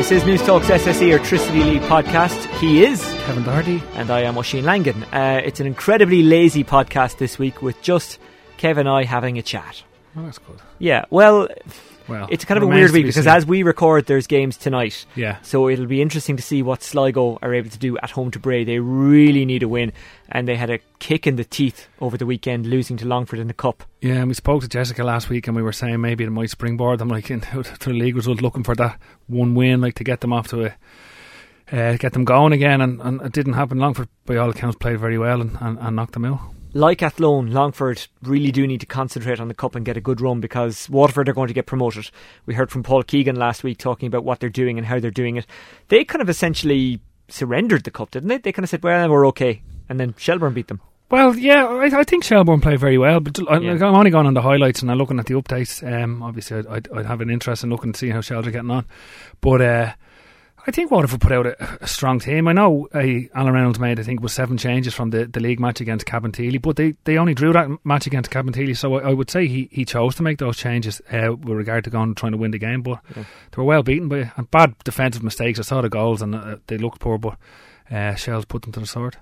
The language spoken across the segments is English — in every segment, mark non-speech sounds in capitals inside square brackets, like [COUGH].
This is News Talk's SSE Airtricity League podcast. He is Kevin Doherty. and I am Oisin Langan. Uh, it's an incredibly lazy podcast this week with just Kevin and I having a chat. Oh, that's good. Yeah, well, Well, it's kind of a weird week be because seen. as we record, there's games tonight. yeah, So it'll be interesting to see what Sligo are able to do at home to Bray. They really need a win, and they had a kick in the teeth over the weekend, losing to Longford in the cup. yeah. And we spoke to Jessica last week, and we were saying maybe it might springboard them like [LAUGHS] into to the league result, looking for that one win, like to get them off to a. Uh, get them going again, and, and it didn't happen. Longford, by all accounts, played very well and, and, and knocked them out. Like Athlone, Longford really do need to concentrate on the cup and get a good run because Waterford are going to get promoted. We heard from Paul Keegan last week talking about what they're doing and how they're doing it. They kind of essentially surrendered the cup, didn't they? They kind of said, "Well, we're okay," and then Shelbourne beat them. Well, yeah, I, I think Shelbourne played very well, but I, Yeah. I'm only going on the highlights and I'm looking at the updates. Um, obviously, I'd, I'd, I'd have an interest in looking to see how Shells are getting on. But uh, I think Waterford put out a, a strong team. I know uh, Alan Reynolds made, I think, was seven changes from the, the league match against Cabinteely, but they, they only drew that match against Cabinteely, so I, I would say he, he chose to make those changes uh, with regard to going and trying to win the game. But Yeah. they were well beaten by and bad defensive mistakes. I saw the goals and uh, they looked poor, but uh, Shells put them to the sword.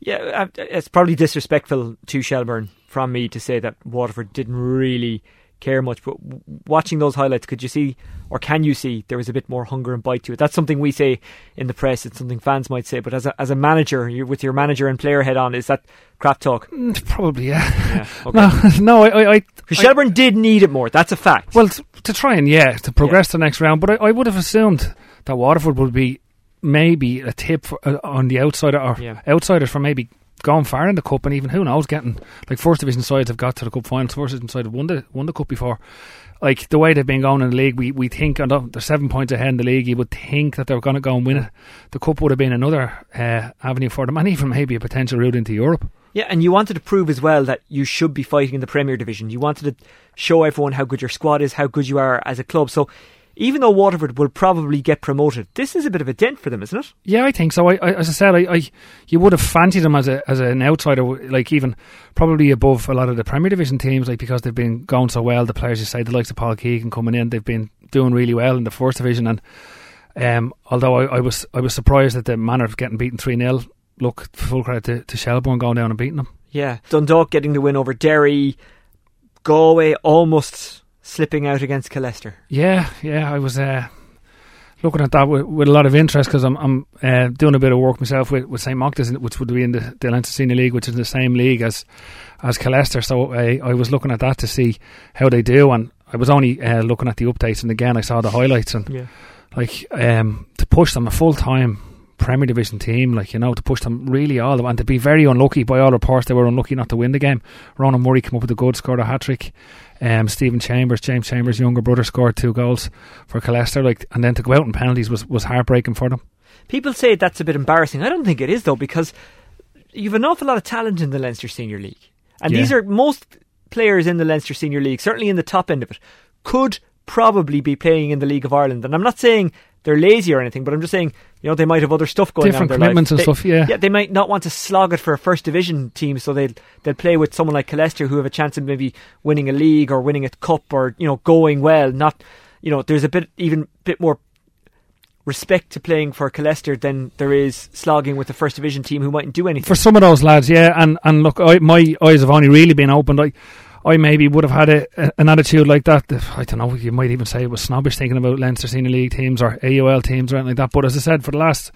Yeah, uh, it's probably disrespectful to Shelbourne from me to say that Waterford didn't really care much. But w- watching those highlights, could you see, or can you see, there was a bit more hunger and bite to it? That's something we say in the press. It's something fans might say. But as a as a manager, with your manager and player head on, is that crap talk? Mm, Probably, yeah. Yeah. [LAUGHS] Okay. No, [LAUGHS] no, I, I, I, Because Shelbourne did need it more. That's a fact. Well, t- to try and yeah, to progress to the next round, but I, I would have assumed that Waterford would be maybe a tip for, uh, on the outsider or Yeah. outsiders for maybe going far in the cup, and even who knows, getting like first division sides have got to the cup finals. First division side have won the won the cup before. Like the way they've been going in the league, we we think and they're seven points ahead in the league. You would think that they're going to go and win it. The cup would have been another uh, avenue for them, and even maybe a potential route into Europe. Yeah, and you wanted to prove as well that you should be fighting in the Premier Division. You wanted to show everyone how good your squad is, how good you are as a club. So even though Waterford will probably get promoted, this is a bit of a dent for them, isn't it? Yeah, I think so. I, I as I said, I, I you would have fancied them as a as an outsider, like even probably above a lot of the Premier Division teams, like because they've been going so well. The players you say, the likes of Paul Keegan coming in, they've been doing really well in the First Division. And um, although I, I was I was surprised at the manner of getting beaten three 0 Look, full credit to, to Shelbourne going down and beating them. Yeah. Dundalk getting the win over Derry, Galway almost slipping out against Killester. Yeah, yeah, I was uh, looking at that with, with a lot of interest because I'm, I'm uh, doing a bit of work myself with, with St Mochta's, which would be in the, the Leinster Senior League, which is in the same league as as Killester. So I, I was looking at that to see how they do, and I was only uh, looking at the updates, and again I saw the highlights, and Yeah. like um, to push them a full time Premier Division team, like you know, to push them really all the and to be very unlucky. By all reports, they were unlucky not to win the game. Ronan Murray came up with a good, scored a hat trick. Um, Stephen Chambers, James Chambers' younger brother, scored two goals for Killester. Like, and then to go out in penalties was, was heartbreaking for them. People say that's a bit embarrassing. I don't think it is though, because you've an awful lot of talent in the Leinster Senior League, and Yeah. these are most players in the Leinster Senior League, certainly in the top end of it, could probably be playing in the League of Ireland. And I'm not saying they're lazy or anything, but I'm just saying you know they might have other stuff going Different on. their commitments life. and They- stuff. Yeah, Yeah, they might not want to slog it for a first division team, so they'll they'll play with someone like Killester who have a chance of maybe winning a league or winning a cup or you know going well. Not you know there's a bit even bit more respect to playing for Killester than there is slogging with the first division team who mightn't do anything. for some of those lads, yeah. And and look, I, my eyes have only really been opened. I, I maybe would have had a, a- an attitude like that. I don't know. You might even say it was snobbish thinking about Leinster Senior League teams or AUL teams or anything like that. But as I said, for the last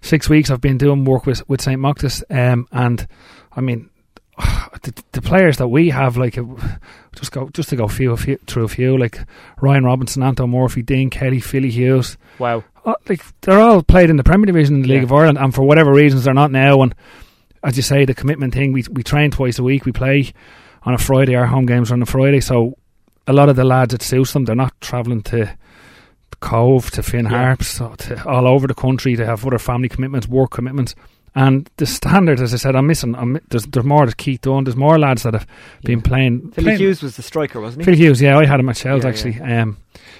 six weeks, I've been doing work with with St Mochta's, um, and I mean. [SIGHS] The, the players that we have, like, just go just to go few, a few through a few, like Ryan Robinson, Anton Murphy, Dean Kelly, Philly Hughes, Wow. uh, like they're all played in the Premier Division in the League Yeah. of Ireland, and for whatever reasons they're not now. And as you say, the commitment thing, we we train twice a week. We play on a Friday. Our home games are on a Friday, so a lot of the lads it suits them. They're not travelling to Cobh to Finn Yeah. Harps to all over the country. They have other family commitments, work commitments. And the standard, as I said, I'm missing. I'm, there's, there's more. There's Keith Dunn. There's more lads that have been playing. Phil playing- Hughes was the striker, wasn't he? Phil Hughes, yeah, I had him at Shells Yeah, actually. Um,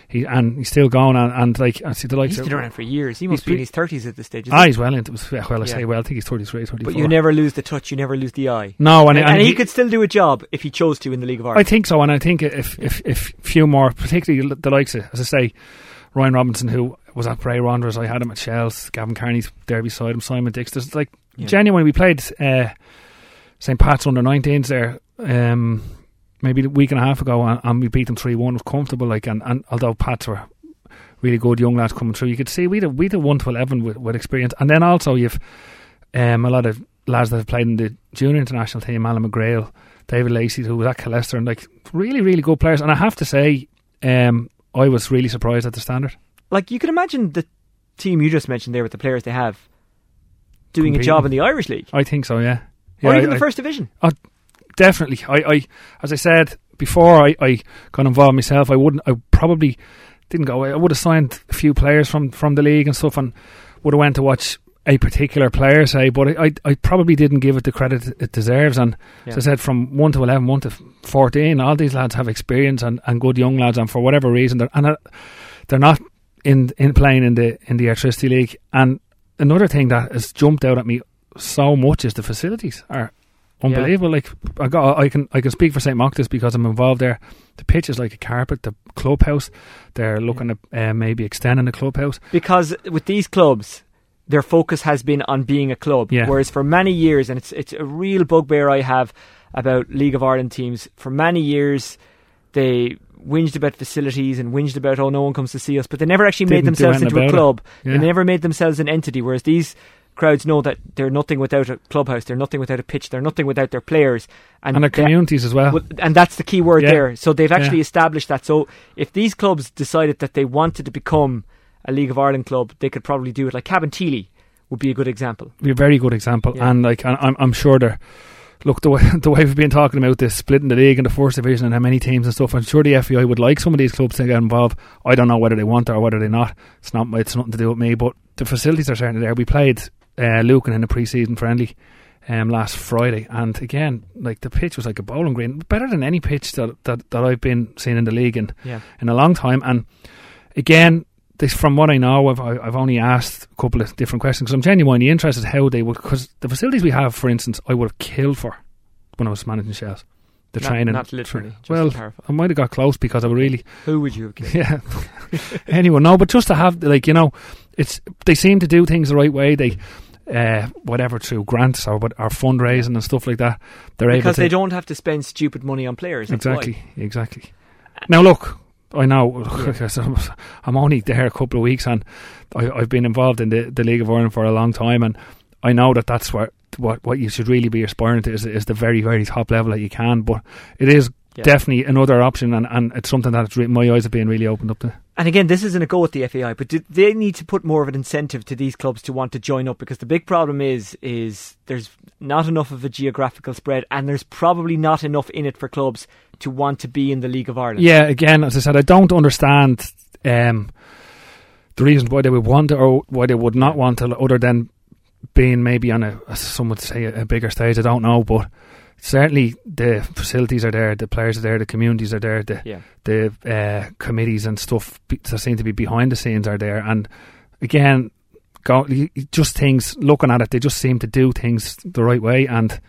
he and he's still going and, and like I see the likes He's of been around for years. He He's must be in his thirties at this stage. Ah, he? he's well into it. Well, I Yeah. say well. I think he's 33, 34. but you never lose the touch. You never lose the eye. no, and, And, and, and he, he, could still do a job if he chose to in the League of Ireland. I think so, and I think if if if few more, particularly the likes of, as I say, Ryan Robinson, who was at Bray Wanderers. I had him at Shells. Gavin Carney's there beside him. Simon Dix. There's like Yeah. genuinely, we played uh, St Pat's under 19s there. Um, maybe a week and a half ago, and, and we beat them three one. It was comfortable, like, and, and although Pats were really good young lads coming through, you could see we had we had one to eleven with, with experience, and then also you've um, a lot of lads that have played in the junior international team, Alan McGrail, David Lacey, who was at Killester, and like really really good players. And I have to say, um, I was really surprised at the standard. Like you can imagine the team you just mentioned there with the players they have doing a job in the Irish League I think so, yeah. or even I- the first division. Oh, definitely. I, I, as I said before, I, I got involved myself. I wouldn't. I probably didn't go. away. I would have signed a few players from from the league and stuff, and would have went to watch a particular player say. But I, I, I probably didn't give it the credit it deserves. And as I said, from one to 11, one to fourteen, all these lads have experience and, and good young lads, and for whatever reason, they're and they're not in in playing in the in the Airtricity league. And another thing that has jumped out at me so much is the facilities are unbelievable. Like I got, I can, I can speak for St. Mochta's because I'm involved there. The pitch is like a carpet. The clubhouse, they're looking at uh, maybe extending the clubhouse. because with these clubs, their focus has been on being a club. Yeah. Whereas for many years, and it's it's a real bugbear I have about League of Ireland teams. For many years, they whinged about facilities and whinged about oh no one comes to see us, but they never actually made Didn't do themselves into a club. Yeah. They never made themselves an entity. Whereas these crowds know that they're nothing without a clubhouse. They're nothing without a pitch. They're nothing without their players. And their communities as well. and that's the key word Yeah. there. So they've actually Yeah. established that. So if these clubs decided that they wanted to become a League of Ireland club, they could probably do it. Like Cabinteely would be a good example. be a very good example. Yeah. And like, and I'm, I'm sure they're. Look, the way [LAUGHS] the way we've been talking about this splitting the league in the first division and how many teams and stuff, I'm sure the FAI would like some of these clubs to get involved. I don't know whether they want it or whether they not. It's not. It's nothing to do with me. But the facilities are certainly there. We played uh, Lucan in the pre-season friendly um, last Friday, and again, like the pitch was like a bowling green, better than any pitch that that, that I've been seeing in the league in Yeah. in a long time. And again, this from what I know, I've I've only asked a couple of different questions because I'm genuinely interested how they would because the facilities we have, for instance, I would have killed for when I was managing shells. The Not- training, not literally, just well. I might have got close because I would really, Who would you have killed? yeah. [LAUGHS] anyway, no, but just to have like you know, it's they seem to do things the right way. They. Uh, whatever through grants or what or fundraising and stuff like that, they're able Because to they don't have to spend stupid money on players. that's why. Exactly, exactly. Now look, I know [LAUGHS] I'm only there a couple of weeks, and I, I've been involved in the, the League of Ireland for a long time, and I know that that's what what what you should really be aspiring to is, is the very very top level that you can. But it is Yeah. definitely another option, and, and it's something that re- my eyes have been really opened up to. And again, this isn't a go at the FAI, but they need to put more of an incentive to these clubs to want to join up because the big problem is is there's not enough of a geographical spread, and there's probably not enough in it for clubs to want to be in the League of Ireland. Yeah, again, as I said, I don't understand um, the reasons why they would want it or why they would not want it, other than being maybe on a, as some would say, a, bigger stage. I don't know, but certainly the facilities are there, the players are there, the communities are there, the Yeah. the uh, committees and stuff that seem to be behind the scenes are there, and again, go, just things looking at it, they just seem to do things the right way, and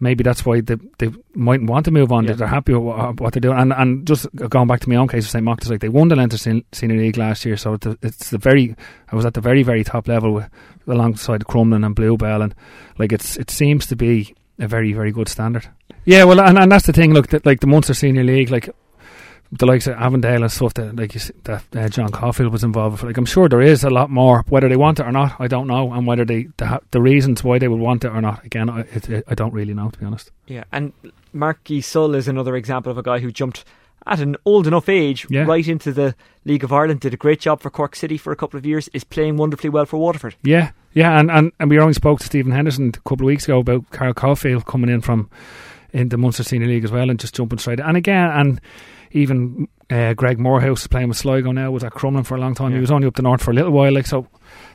maybe that's why they they mightn't want to move on. Yeah. They're happy with what, uh, what they're doing, and and just going back to my own case of St. Mark's, like they won the Leinster Senior League last year, so it's the, it's the very I was at the very very top level with, alongside Crumlin and Bluebell, and like it's it seems to be a very very good standard. Yeah, well, and, and that's the thing. Look, that, like the Munster Senior League, like the likes of Avondale and stuff that like you s- that uh, John Caulfield was involved with. Like I'm sure there is a lot more. Whether they want it or not, I don't know, and whether they the, the reasons why they would want it or not. Again, I, it, it, I don't really know to be honest. Yeah, and Marky Sull is another example of a guy who jumped at an old enough age Yeah. right into the League of Ireland, did a great job for Cork City for a couple of years, is playing wonderfully well for Waterford. Yeah, yeah, and, and, and we only spoke to Stephen Henderson a couple of weeks ago about Carl Caulfield coming in from in the Munster Senior League as well and just jumping straight. And again, and even uh, Greg Moorhouse is playing with Sligo now was at Crumlin for a long time. Yeah. He was only up the north for a little while, like so.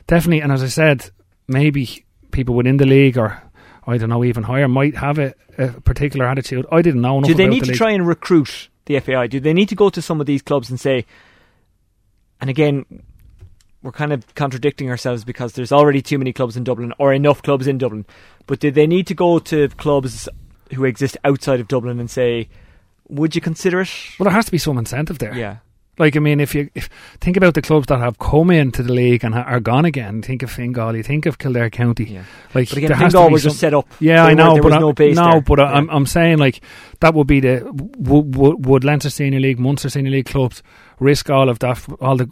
Definitely, and as I said, maybe people within the league or I don't know even higher might have a, a particular attitude. I didn't know. Do they need the to league. try and recruit the FAI? Do they need to go to some of these clubs and say, and again, we're kind of contradicting ourselves because there's already too many clubs in Dublin or enough clubs in Dublin, but do they need to go to clubs who exist outside of Dublin and say, would you consider it? Well, there has to be some incentive there. Yeah. Like I mean, if you if, think about the clubs that have come into the league and ha- are gone again, think of Fingal, you think of Kildare County. Yeah. Like But again, there Fingal was some- just set up. Yeah, They I know, there but was I- no base no, there. but I, Yeah. I'm I'm saying like that would be the would, would, would Leinster Senior League, Munster Senior League clubs risk all of that, all the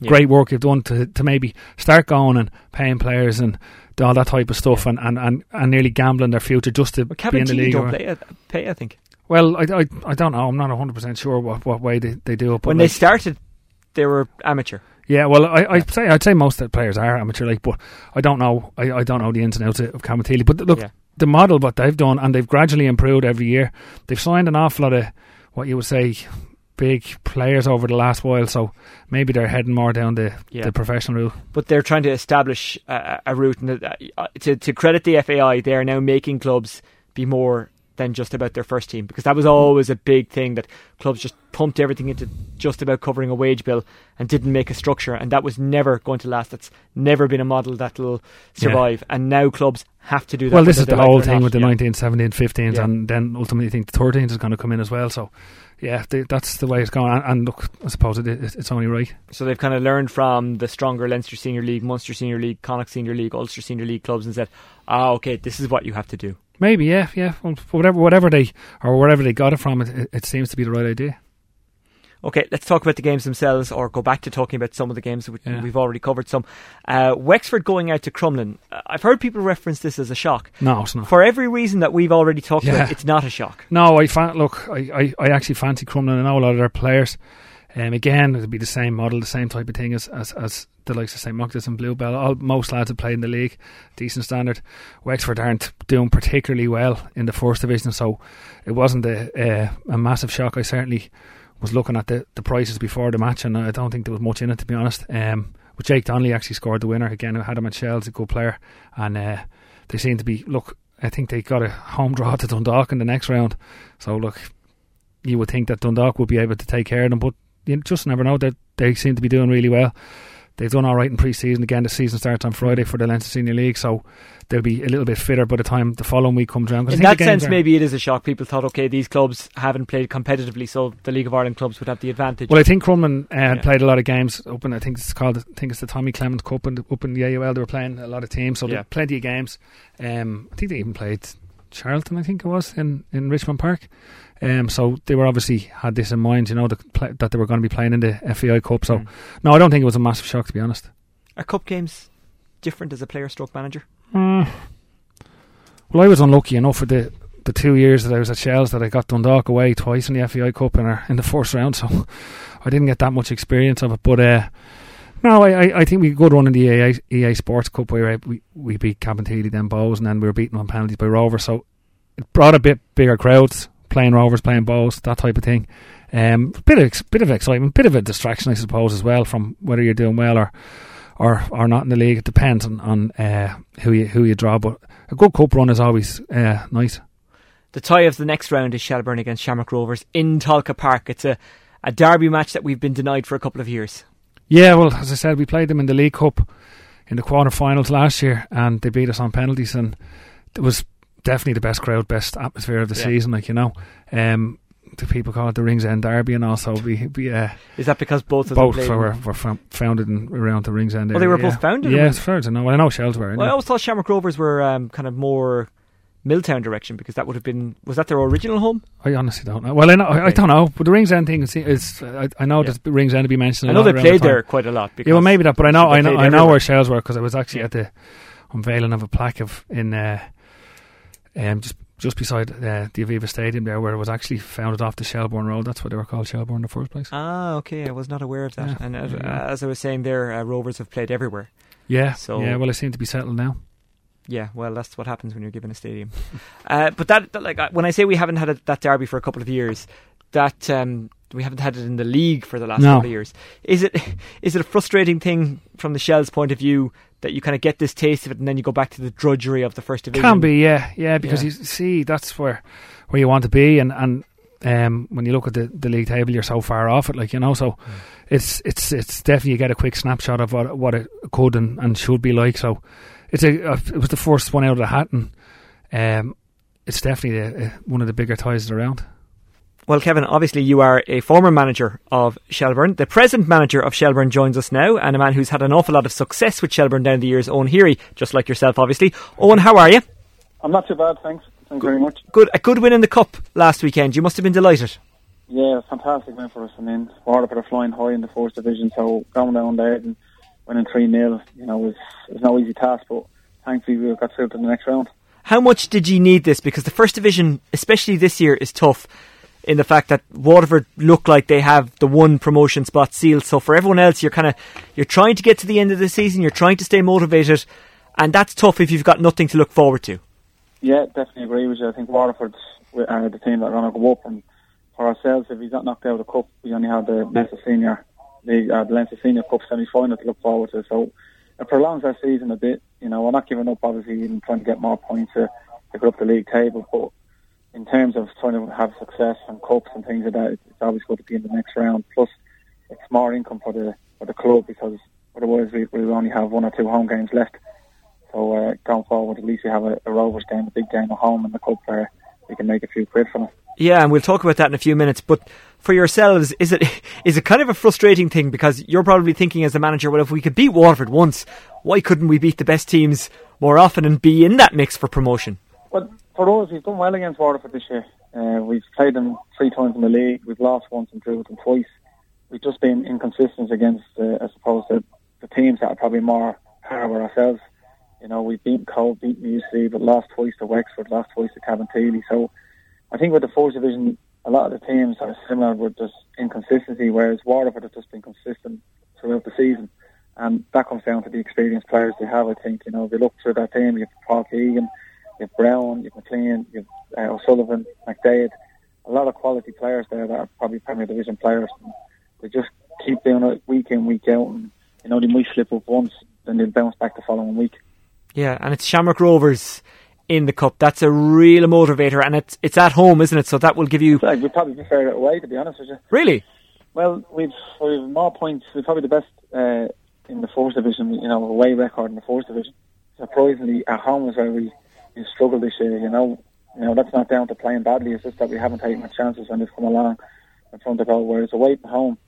Yeah. great work you've done to to maybe start going and paying players and all that type of stuff and, and, and, and nearly gambling their future just to Well, be in the league. don't or- play, uh, pay, I think. Well, I, I, I don't know. I'm not 100 percent sure what, what way they, they do it. But When they started, they were amateur. yeah, well, I I'd say I'd say most of the players are amateur, like, but I don't know. I, I don't know the ins and outs of Cabinteely. But look, Yeah. the model what they've done, and they've gradually improved every year. They've signed an awful lot of what you would say big players over the last while, so maybe they're heading more down the Yeah. the professional route. but they're trying to establish a, a route. And uh, to to credit the FAI, they are now making clubs be more than just about their first team because that was always a big thing that clubs just pumped everything into just about covering a wage bill and didn't make a structure, and that was never going to last. That's never been a model that will survive. And now clubs have to do that. Well, this is the whole or thing not. with the Yeah. 19, 17, 15s, Yeah. and then ultimately I think the 13s is going to come in as well. So, yeah, they, that's the way it's going. And, and look, I suppose it, it, it's only right. So they've kind of learned from the stronger Leinster Senior League, Munster Senior League, Connacht Senior League, Ulster Senior League clubs, and said, "Ah, okay, this is what you have to do." Maybe, yeah, yeah. Well, whatever, whatever they or wherever they got it from, it, it, seems to be the right idea. Okay, let's talk about the games themselves, or go back to talking about some of the games. Yeah. We've already covered some. Uh, Wexford going out to Crumlin. Uh, I've heard people reference this as a shock. No, it's not. For every reason that we've already talked Yeah. about, it's not a shock. No, I fan, look, I, I, I actually fancy Crumlin. I know a lot of their players. Um, again, it'll be the same model, the same type of thing as as, as the likes of St. Mochta's and Bluebell. All, most lads have played in the league, decent standard. Wexford aren't doing particularly well in the first division, so it wasn't a, a, a massive shock. I certainly was looking at the, the prices before the match, and I don't think there was much in it, to be honest. Um, but Jake Donnelly actually scored the winner again. Who had him at Shells, a good player, and uh, they seem to be. Look, I think they got a home draw to Dundalk in the next round. So look, you would think that Dundalk would be able to take care of them, but you just never know. That they seem to be doing really well. They've done all right in pre-season. Again, the season starts on Friday for the Leinster Senior League, so they'll be a little bit fitter by the time the following week comes around. In that sense, maybe it is a shock. People thought, okay, these clubs haven't played competitively, so the League of Ireland clubs would have the advantage. Well, I think Crumlin uh, Yeah. played a lot of games up in. I think it's called. I think it's the Tommy Clement Cup, and up in the AUL they were playing a lot of teams, so yeah. plenty of games. Um, I think they even played Charlton. I think it was in, in Richmond Park. Um, so they were obviously had this in mind, you know, the, that they were going to be playing in the FAI Cup. So Mm. no, I don't think it was a massive shock to be honest. Are cup games different as a player stroke manager? Mm. Well, I was unlucky enough for the the two years that I was at Shells that I got Dundalk away twice in the FAI Cup in, our, in the [LAUGHS] first round, so I didn't get that much experience of it. But uh, no, I, I, think we could run in the EA, EA Sports Cup where we, we beat Cabinteely, then Bohs, and then we were beaten on penalties by Rovers. So it brought a bit bigger crowds playing Rovers, playing Bohs, that type of thing. Um, bit of bit of excitement, bit of a distraction, I suppose, as well from whether you're doing well or or or not in the league. It depends on, on uh, who you who you draw, but a good cup run is always uh, nice. The tie of the next round is Shelbourne against Shamrock Rovers in Tolka Park. It's a, a derby match that we've been denied for a couple of years. Yeah, well, as I said, we played them in the League Cup in the quarter-finals last year, and they beat us on penalties, and it was definitely the best crowd, best atmosphere of the Yeah. season. Like you know, um, the people call it the Rings End Derby, and also we, we uh, Is that because both of both them were, were founded in, around the Rings End. Oh, they were both founded Yeah, as far as I know. Well, I know Shells were. Well, I always thought Shamrock Rovers were um, kind of more Milltown direction because that would have been was that their original home? I honestly don't know. Well, I, know, I, I don't know, but the Rings End thing is, is I, I know Yeah. that the Rings End to be mentioned. I know they played the there quite a lot. Because Yeah, well, maybe that, but I know, I know, I know where Shells were because I was actually Yeah. at the unveiling of a plaque of in uh, um, just just beside uh, the Aviva Stadium there, where it was actually founded off the Shelbourne Road. That's what they were called, Shelbourne, in the first place. Ah, okay. I was not aware of that. Yeah, and uh, there as I was saying there, uh, Rovers have played everywhere. Yeah, So- yeah. Well, they seem to be settled now. Yeah, well, that's what happens when you're given a stadium. [LAUGHS] uh, but that, that, like, when I say we haven't had a, that derby for a couple of years, that um, we haven't had it in the league for the last No. couple of years. Is it [LAUGHS] is it a frustrating thing from the Shells' point of view that you kind of get this taste of it and then you go back to the drudgery of the first division? It can be, yeah, yeah. Because Yeah. you see, that's where where you want to be, and and um, when you look at the, the league table, you're so far off it, like you know. So it's it's it's definitely you get a quick snapshot of what what it could and, and should be like. So it's a uh, it was the first one out of the hat, and um, it's definitely a, a, one of the bigger ties around. Well, Kevin, obviously you are a former manager of Shelbourne. The present manager of Shelbourne joins us now, and a man who's had an awful lot of success with Shelbourne down the years, Owen Heary, just like yourself, obviously. Owen, how are you? I'm not too bad, thanks. Thank you very much. Good, a good win in the cup last weekend. You must have been delighted. Yeah, fantastic win for us. I mean, Waterford are flying high in the fourth division, so going down there and winning three 0 you know, was was no easy task. But thankfully, we got through to the next round. How much did you need this? Because the first division, especially this year, is tough in the fact that Waterford look like they have the one promotion spot sealed. So for everyone else, you're kind of you're trying to get to the end of the season. You're trying to stay motivated, and that's tough if you've got nothing to look forward to. Yeah, definitely agree with you. I think Waterford's uh, the team that are going to go up, and for ourselves, if we got knocked out of the cup, we only have the Leinster Senior the uh, Senior Cup semi final to look forward to. So it prolongs our season a bit. You know, we're not giving up, obviously, and trying to get more points to, to go up the league table, but in terms of trying to have success and cups and things like that, it's, always good to be in the next round. Plus, it's more income for the for the club because otherwise we we only have one or two home games left. So uh, going forward, at least we have a, a Rovers game, a big game at home in the cup where we can make a few quid from it. Yeah, and we'll talk about that in a few minutes. But for yourselves, is it [LAUGHS] is it kind of a frustrating thing because you're probably thinking as a manager, well, if we could beat Waterford once, why couldn't we beat the best teams more often and be in that mix for promotion? Well, for us, we've done well against Waterford this year. Uh, we've played them three times in the league. We've lost once and drew with them twice. We've just been inconsistent against, uh, I suppose, the, the teams that are probably more with ourselves. You know, we've beaten Cole, beaten UC, but lost twice to Wexford, lost twice to Cabinteely. So I think with the fourth division, a lot of the teams are similar with just inconsistency, whereas Waterford have just been consistent throughout the season. And that comes down to the experienced players they have, I think. You know, if you look through that team, you have Paul Keegan, you have Brown, you have McLean, you have uh, O'Sullivan, McDade, a lot of quality players there that are probably Premier Division players. They just keep doing it week in, week out, and you know they might slip up once, then they'll bounce back the following week. Yeah, and it's Shamrock Rovers in the cup. That's a real motivator, and it's it's at home, isn't it? So that will give you. Like, we'd probably prefer it away, to be honest with you. Really? Well, we've we've more points. We're probably the best uh, in the fourth division. You know, away record in the fourth division. Surprisingly, at home is where we we struggled this year. You know, you know that's not down to playing badly. It's just that we haven't taken our chances when they've come along in front of goal. Whereas away from home,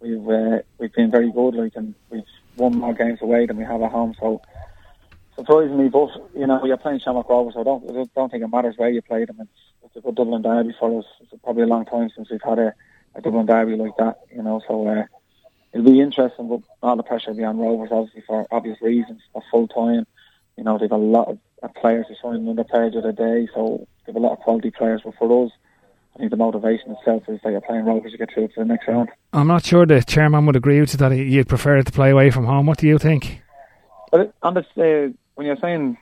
we've uh, we've been very good. Like, and we've won more games away than we have at home. So surprisingly, but you know, you're playing Shamrock Rovers, so I don't I don't think it matters where you play them. It's it's a good Dublin derby for us. It's probably a long time since we've had a, a Dublin derby like that. You know, so. Uh, It'll be interesting, but all the pressure will be on Rovers, obviously, for obvious reasons. For full time, you know, they've a lot of players who signed under players of the day, so they have a lot of quality players. But for us, I think the motivation itself is that you're playing Rovers to get through to the next round. I'm not sure the chairman would agree with you that you'd prefer to play away from home. What do you think? But on this, uh, when you're saying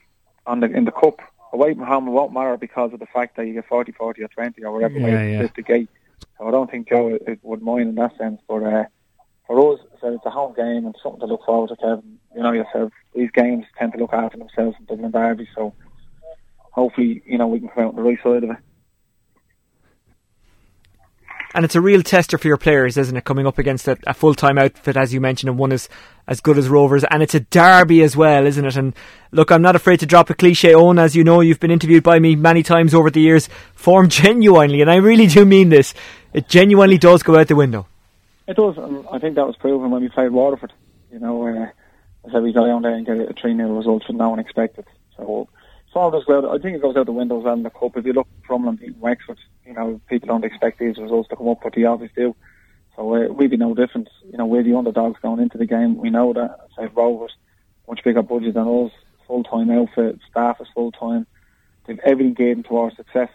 on the in the cup, away from home it won't matter because of the fact that you get 40, 40 or 20 or whatever yeah, way yeah. the gate. So I don't think Joe it, it would mind in that sense. But uh, for us, so it's a home game and something to look forward to, Kevin. You know yourself, these games tend to look after themselves in Dublin Derby, so hopefully, you know, we can come out on the right side of it. And it's a real tester for your players, isn't it? Coming up against a, a full time outfit, as you mentioned, and one is as good as Rovers. And it's a derby as well, isn't it? And look, I'm not afraid to drop a cliche on. As you know, you've been interviewed by me many times over the years. Form [LAUGHS] genuinely, and I really do mean this. It genuinely does go out the window. It does, and I think that was proven when we played Waterford. You know, uh, I said we got down there and get a 3 0 result from no one expected. So, form does go out. I think it goes out the windows in the Cup. If you look Crumlin beating Wexford, you know, people don't expect these results to come up, but they always do. So, uh, we'd be no different. You know, we're the underdogs going into the game. We know that. Say Rovers, much bigger budget than us, full time outfit, staff is full time. They've everything given to our success.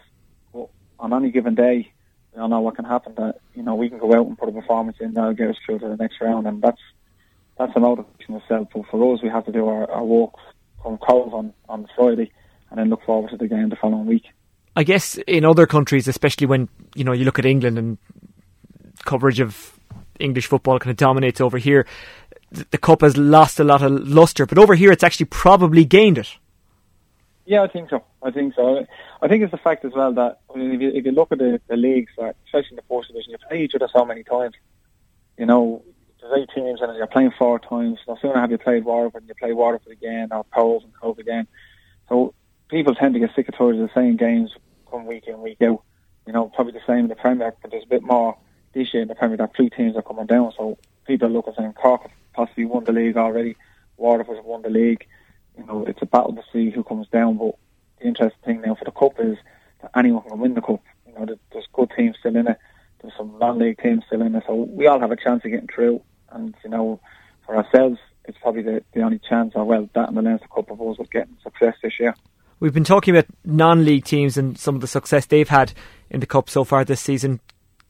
But on any given day, we don't know what can happen. That you know we can go out and put a performance in that'll get us through to the next round, and that's that's the motivation itself. But for us, we have to do our, our work from Cobh on on Friday, and then look forward to the game the following week. I guess in other countries, especially when you know you look at England and coverage of English football kind of dominates over here, the, the cup has lost a lot of luster. But over here, it's actually probably gained it. Yeah, I think so. I think so. I think it's the fact as well that I mean, if you if you look at the, the leagues, like, especially in the fourth division, you play each other so many times. You know, there's eight teams and you're playing four times. No sooner have you played Waterford and you play Waterford again or Powell's and Cobh again. So people tend to get sick of of the same games come week in, week out. you know, probably the same in the Premier, but there's a bit more this year in the Premier that three teams are coming down. So people are looking saying Cork possibly won the league already, Waterford have won the league. You know, it's a battle to see who comes down. But the interesting thing now for the cup is that anyone can win the cup. You know, there's good teams still in it. There's some non-league teams still in it. So we all have a chance of getting through. And you know, for ourselves, it's probably the, the only chance, or well, that and the Leinster Cup of us with getting success this year. We've been talking about non-league teams and some of the success they've had in the cup so far this season.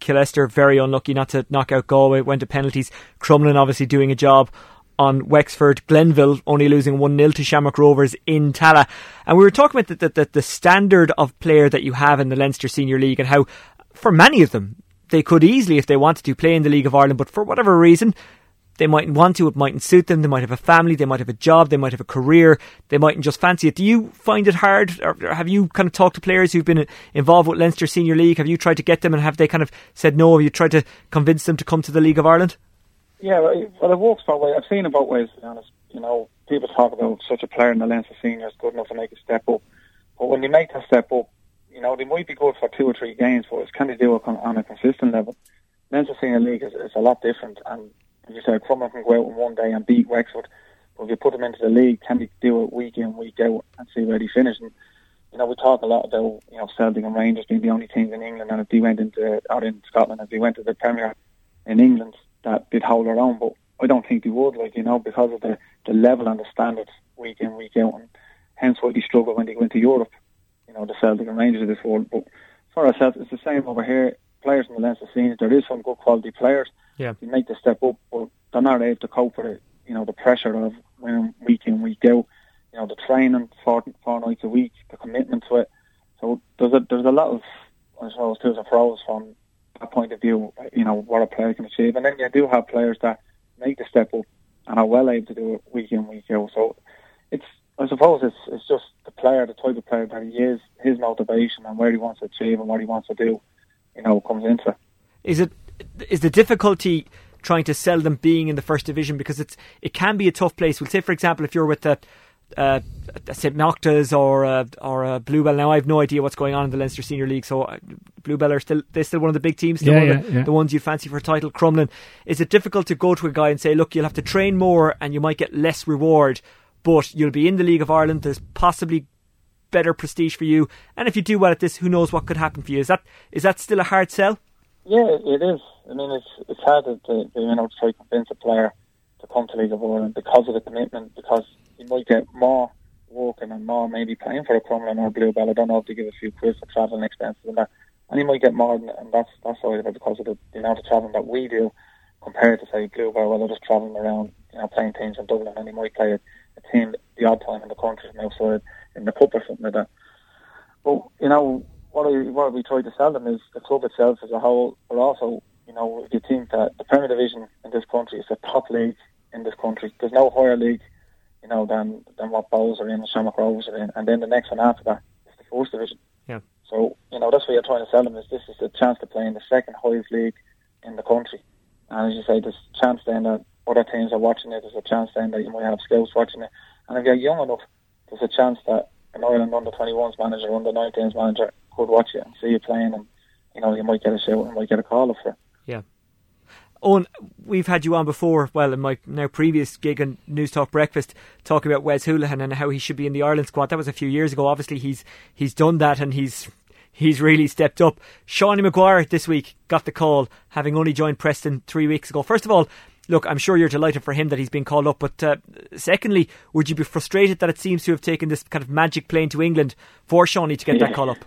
Killester very unlucky not to knock out Galway, went to penalties. Crumlin obviously doing a job on Wexford. Glenville only losing 1 0 to Shamrock Rovers in Tallaght. And we were talking about the, the, the standard of player that you have in the Leinster Senior League and how, for many of them, they could easily, if they wanted to, play in the League of Ireland, but for whatever reason, they mightn't want to, it mightn't suit them, they might have a family, they might have a job, they might have a career, they mightn't just fancy it. Do you find it hard, or have you kind of talked to players who've been involved with Leinster Senior League? Have you tried to get them and have they kind of said no? Have you tried to convince them to come to the League of Ireland? Yeah, well, it works both ways. I've seen it both ways, to be honest. You know, people talk about such a player in the Leinster Senior is good enough to make a step up. But when you make that step up, you know, they might be good for two or three games, but can they do it on a consistent level? Leinster Senior League is, is a lot different, and as you said, Crumlin can go out in one day and beat Wexford. But if you put them into the league, can they do it week in, week out and see where they finish? And, you know, we talk a lot about, you know, Celtic and Rangers being the only teams in England and if they went into, out in Scotland, if they went to the Premier in England, that they'd hold their own. But I don't think they would, like, you know, because of the, the level and the standards week in, week out. And hence why they struggle when they go into Europe, you know, the Celtic and Rangers of this world. But for ourselves, it's the same over here. Players in the Leinster scene, there is some good quality players yeah. you make the step up, but they're not able to cope with it. You know, the pressure of winning week in, week out. You know, the training four, four nights a week, the commitment to it. So there's a there's a lot of I suppose twos and fro's from that point of view. You know what a player can achieve, and then you do have players that make the step up and are well able to do it week in, week out. So it's I suppose it's it's just the player, the type of player that he is, his motivation and where he wants to achieve and what he wants to do. You know, comes into it. Is it is the difficulty trying to sell them being in the first division because it's it can be a tough place. We'll say, for example, if you're with the uh, St Mochta's or uh, or uh, Bluebell. Now I have no idea what's going on in the Leinster Senior League. So uh, Bluebell are still they're still one of the big teams. Yeah, yeah, the, yeah. the ones you fancy for a title. Crumlin. Is it difficult to go to a guy and say, look, you'll have to train more and you might get less reward, but you'll be in the League of Ireland. There's possibly better prestige for you, and if you do well at this, who knows what could happen for you? Is that is that still a hard sell? Yeah, it is. I mean, it's it's hard to, to you know to try convince a player to come to League of Ireland because of the commitment. Because you might get more working and more maybe playing for a Crumlin or a Bluebell. I don't know if they give a few quid for travelling expenses and that, and you might get more, than, and that's that's why because of the, the amount of travelling that we do compared to say Bluebell, where they're just travelling around, you know, playing teams in Dublin, and he might play a, a team the odd time in the country from outside in the cup or something like that. But you know, what, I, what we try to sell them is the club itself as a whole, but also, you know, if you think that the Premier Division in this country is the top league in this country, there's no higher league, you know, than than what Bohs are in and Shamrock Rovers are in, and then the next one after that is the First Division. Yeah. So, you know, that's what you're trying to sell them is this is the chance to play in the second highest league in the country. And as you say, there's a chance then that other teams are watching it, there's a chance then that you might have scouts watching it. And if you're young enough, there's a chance that an Ireland under 21s manager, under 19s manager could watch you and see you playing, and you know you might get a shout and might get a call up for. It. Yeah. Owen, we've had you on before, well, in my now previous gig on News Talk Breakfast, talking about Wes Hoolahan and how he should be in the Ireland squad. That was a few years ago. Obviously, he's he's done that and he's he's really stepped up. Seanie Maguire this week got the call, having only joined Preston three weeks ago. First of all, look, I'm sure you're delighted for him that he's been called up. But uh, secondly, would you be frustrated that it seems to have taken this kind of magic plane to England for Seanie to get Yeah. that call up?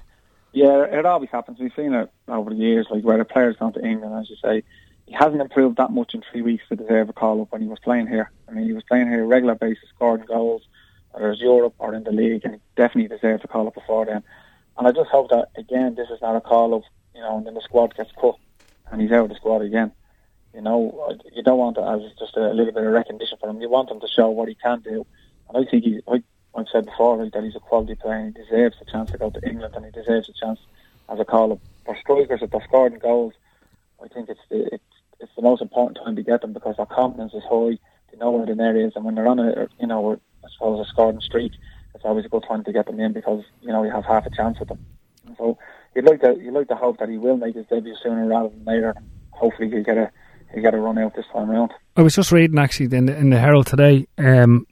Yeah, it always happens. We've seen it over the years, like where the player's gone to England, as you say. He hasn't improved that much in three weeks to deserve a call up when he was playing here. I mean, he was playing here on a regular basis, scoring goals, whether it's Europe or in the league, and he definitely deserved a call up before then. And I just hope that, again, this is not a call up, you know, and then the squad gets cut and he's out of the squad again. You know, you don't want it as just a little bit of recognition for him. You want him to show what he can do. And I think he, I, I've said before that he's a quality player and he deserves a chance to go to England and he deserves a chance as a call up. For strikers, if they're scoring goals, I think it's the, it's, it's the most important time to get them because their confidence is high. They know where the net is, and when they're on a, you know, I suppose a scoring streak, it's always a good time to get them in because you know you have half a chance with them. And so you'd like to you'd like to hope that he will make his debut sooner rather than later. Hopefully, he'll get a he'll get a run out this time around. I was just reading actually in the, in the Herald today um,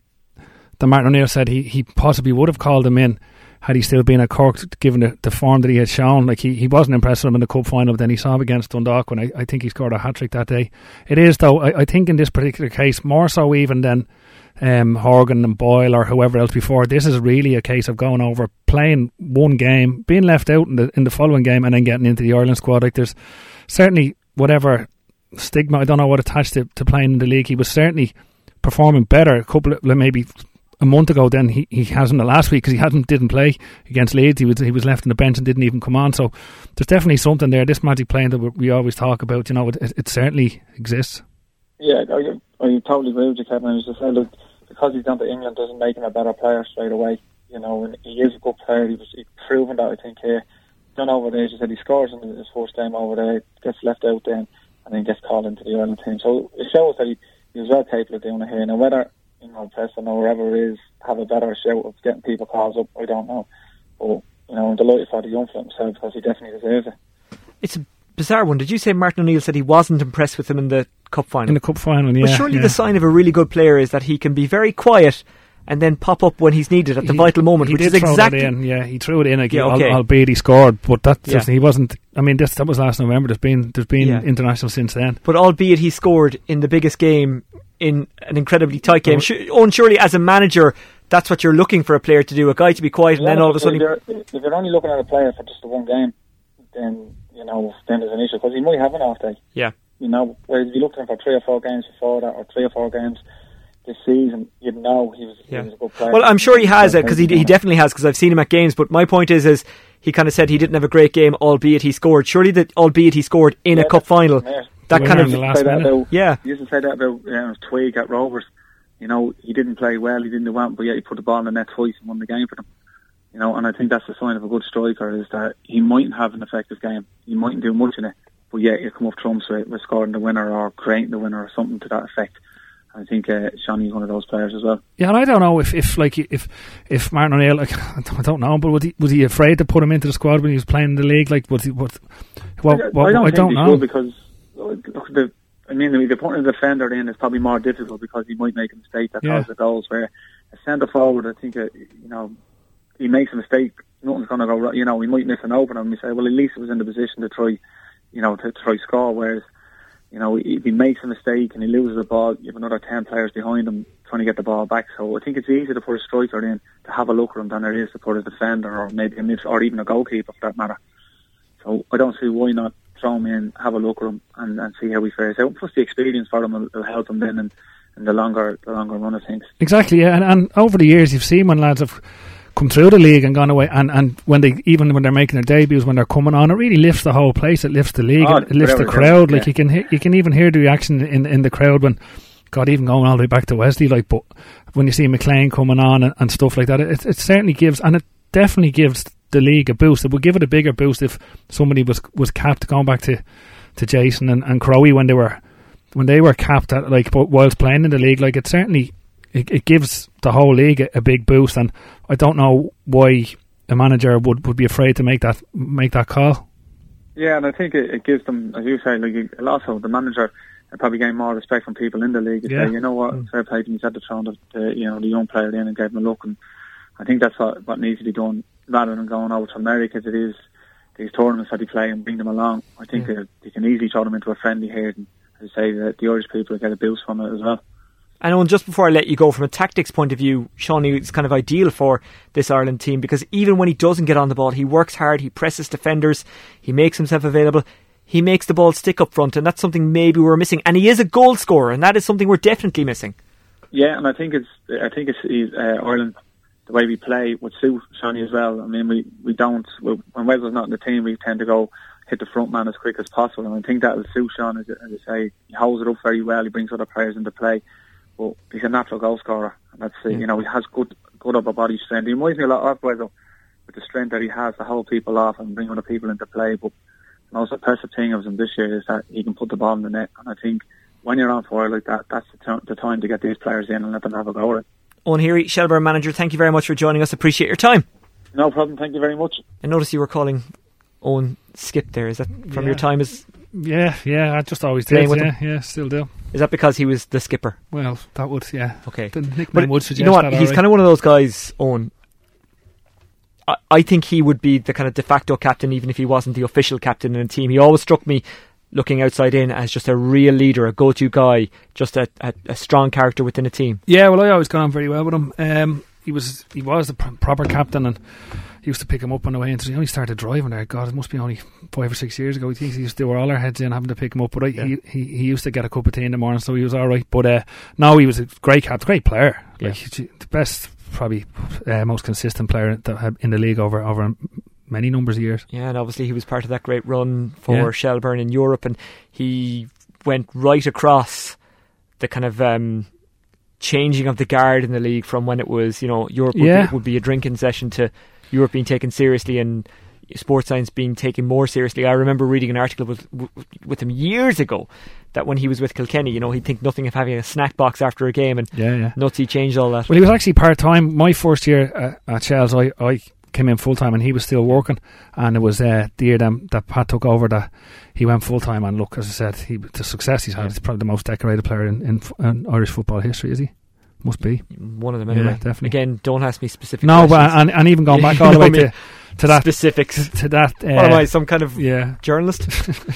that Martin O'Neill said he, he possibly would have called him in had he still been at Cork, given the, the form that he had shown. Like he, he wasn't impressed with him in the cup final, but then he saw him against Dundalk when I, I think he scored a hat trick that day. It is though, I, I think in this particular case, more so even than um, Horgan and Boyle or whoever else before. This is really a case of going over, playing one game, being left out in the in the following game, and then getting into the Ireland squad. Like there's certainly whatever stigma I don't know what attached to, to playing in the league. He was certainly performing better a couple of maybe a month ago than he, he has in the last week because he hadn't didn't play against Leeds. He was he was left on the bench and didn't even come on. So there's definitely something there. This magic playing that we always talk about, you know, it, it certainly exists. Yeah, I, I totally agree with you, Kevin. I was just saying, look, because he's gone to England doesn't make him a better player straight away. You know, and he is a good player. He was he's proven that I think here. Done over there, as you said, he scores in his first game over there, gets left out then, and then gets called into the Ireland team. So it shows that he, he was well capable of doing it here. Now whether you know Preston or wherever it is have a better shout of getting people calls up, I don't know. But you know, I'm delighted for the young for himself because he definitely deserves it. It's a bizarre one. Did you say Martin O'Neill said he wasn't impressed with him in the cup final? In the cup final, yeah. But surely yeah. the sign of a really good player is that he can be very quiet and then pop up when he's needed at the He- vital moment, he which did is throw exactly that in. Yeah, he threw it in again, Yeah, okay. albeit he scored. But that Yeah. just, he wasn't. I mean, this that was last November. There's been there's been Yeah. international since then. But albeit he scored in the biggest game in an incredibly tight game. Mm-hmm. Sh- Owen, surely as a manager, that's what you're looking for a player to do. A guy to be quiet, and then all of a sudden, if you're, if you're only looking at a player for just the one game, then you know then there's an issue because he might have an off day. yeah, You know, whereas if you looked at him for three or four games before that, or three or four games this season, you'd know he was, Yeah. he was a good player. Well, I'm sure he has it because he, he definitely has because I've seen him at games. But my point is, is he kind of said he didn't have a great game, albeit he scored. Surely that, albeit he scored in Yeah, a cup final. That The kind winner of in the last say that minute. about, yeah, He used to say that about um, Twigg at Rovers. You know, he didn't play well, he didn't do well, but yet he put the ball in the net twice and won the game for them. You know, and I think that's the sign of a good striker is that he mightn't have an effective game. He mightn't do much in it, but yet he'll come off trumps with, with scoring the winner or creating the winner or something to that effect. I think uh, Seanie's one of those players as well. Yeah, and I don't know if, if like if if Martin O'Neill, like [LAUGHS] I don't know, but was he was he afraid to put him into the squad when he was playing in the league? Like, was he what? Well, I, well, I don't I think don't he know. because look, the I mean if you're putting a defender in it's probably more difficult because he might make a mistake that Yeah. causes the goals. Where a centre forward, I think uh, you know he makes a mistake, nothing's going to go right. You know he might miss an opener, and we say, well at least he was in the position to try, you know, to try score. Whereas you know if he makes a mistake and he loses the ball, you have another ten players behind him trying to get the ball back. So I think it's easier to put a striker in to have a look at him than it is to put a defender or maybe a mid or even a goalkeeper for that matter. So I don't see why not throw him in, have a look at him, and, and see how he fares out. Plus, the experience for him will, will help him then in, in the longer the longer run of things. Exactly, yeah. And, and over the years, you've seen when lads have come through the league and gone away, and, and when they even when they're making their debuts, when they're coming on, it really lifts the whole place. It lifts the league. Oh, it lifts the crowd. Like yeah. you can you can even hear the reaction in in the crowd when. God, even going all the way back to Wesley, like, but when you see McLean coming on and, and stuff like that, it, it certainly gives, and it definitely gives the league a boost. It would give it a bigger boost if somebody was was capped, going back to, to Jason and, and Crowe when they were when they were capped at like whilst playing in the league. Like it certainly it, it gives the whole league a, a big boost, and I don't know why a manager would, would be afraid to make that make that call. Yeah, and I think it, it gives them, as you say, like it- also the manager probably gain more respect from people in the league. Yeah. Say, you know what, Mm. fair play to him. He's had to throw the, the you know the young player in and gave him a look, and I think that's what what needs to be done rather than going over to America as it is these tournaments that he play and bring them along. I think that you can easily turn them into a friendly here, and as I say, that the Irish people get a boost from it as well. And Owen, just before I let you go, from a tactics point of view, Seanie is kind of ideal for this Ireland team because even when he doesn't get on the ball, he works hard, he presses defenders, he makes himself available, he makes the ball stick up front, and that's something maybe we're missing. And he is a goal scorer, and that is something we're definitely missing. Yeah, and I think it's I think it's uh, Ireland the way we play would suit Seanie as well. I mean, we we don't when Wes was not in the team, we tend to go hit the front man as quick as possible, and I think that will suit Sean. As, as I say, he holds it up very well. He brings other players into play, but he's a natural goal scorer, and that's Yeah. you know he has good good upper body strength. He reminds me a lot of Wes with the strength that he has to hold people off and bring other people into play. But the most impressive thing of him this year is that he can put the ball in the net, and I think. When you're on fire like that, that's the, t- the time to get these players in and let them have a go at it. Owen Heary, Shelbourne manager, thank you very much for joining us. Appreciate your time. No problem. Thank you very much. I noticed you were calling Owen skip there? Is that from Yeah. your time as Yeah, yeah, I just always Playing did. with Yeah, yeah, still do. is that because he was the skipper? Well, that would, yeah. Okay. The nickname But would suggest you know what? that. He's kind of one of those guys, Owen. I, I think he would be the kind of de facto captain, even if he wasn't the official captain in a team. He always struck me, looking outside in, as just a real leader, a go-to guy, just a, a, a strong character within a team. Yeah, well, I always got on very well with him. Um, he was he was the pr- proper captain, and he used to pick him up on the way into. He only started driving there. God, it must be only five or six years ago. He thinks he used to do all our heads in having to pick him up. But I, Yeah. he, he he used to get a cup of tea in the morning, so he was all right. But uh, no, he was a great captain, great player. Like he- the best, probably uh, most consistent player had in the league over over many numbers of years. Yeah, and obviously he was part of that great run for Yeah. Shelbourne in Europe, and he went right across the kind of um, changing of the guard in the league from when it was, you know, Europe would, Yeah. be, would be a drinking session to Europe being taken seriously and sports science being taken more seriously. I remember reading an article with with him years ago that when he was with Kilkenny, you know, he'd think nothing of having a snack box after a game, and Yeah, yeah. nuts he changed all that. Well, he was actually part time. My first year uh, at Shells, I, I came in full time, and he was still working. And it was uh, the year that, that Pat took over that he went full time. And look, as I said, he, the success he's had, he's probably the most decorated player in, in, in Irish football history. Is he? Must be. One of them Yeah, definitely. Again, don't ask me specific. No, but questions. and, and even going back [LAUGHS] all the way to, to that specifics. to that. Uh, [LAUGHS] what am I? Some kind of Yeah, journalist?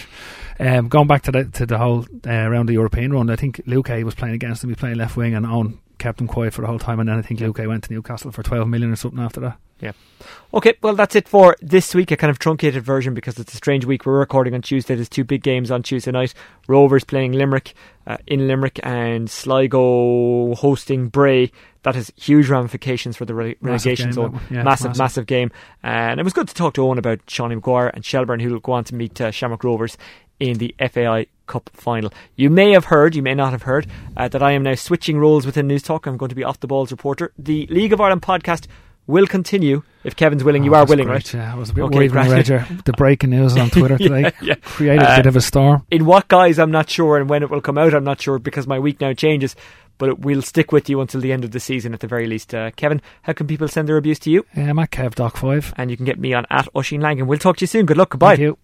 [LAUGHS] um, going back to the to the whole uh, around the European run, I think Luque was playing against him. He was playing left wing, and Owen kept him quiet for the whole time. And then I think Luque went to Newcastle for twelve million or something after that. Okay, well, that's it for this week. A kind of truncated version because it's a strange week. We're recording on Tuesday. There's two big games on Tuesday night. Rovers playing Limerick uh, in Limerick, and Sligo hosting Bray. That has huge ramifications for the rele- relegation game, zone. that one. Yeah, massive, massive, game. And it was good to talk to Owen about Seanie McGuire and Shelbourne, who will go on to meet uh, Shamrock Rovers in the FAI Cup final. You may have heard, you may not have heard, uh, that I am now switching roles within Newstalk. I'm going to be off the balls reporter. The League of Ireland podcast will continue if Kevin's willing. you Oh, are willing, great, right? Yeah, I was a bit Okay, worried when I great. read your, the breaking news on [LAUGHS] Twitter today. Yeah, yeah. Created a Uh, bit of a storm. In what guise, I'm not sure, and when it will come out, I'm not sure because my week now changes. But it will stick with you until the end of the season at the very least. Uh, Kevin, how can people send their abuse to you? Um, at Kev Doc 5. And you can get me on at Oisin Lang, and we'll talk to you soon. Good luck. Goodbye. Thank you.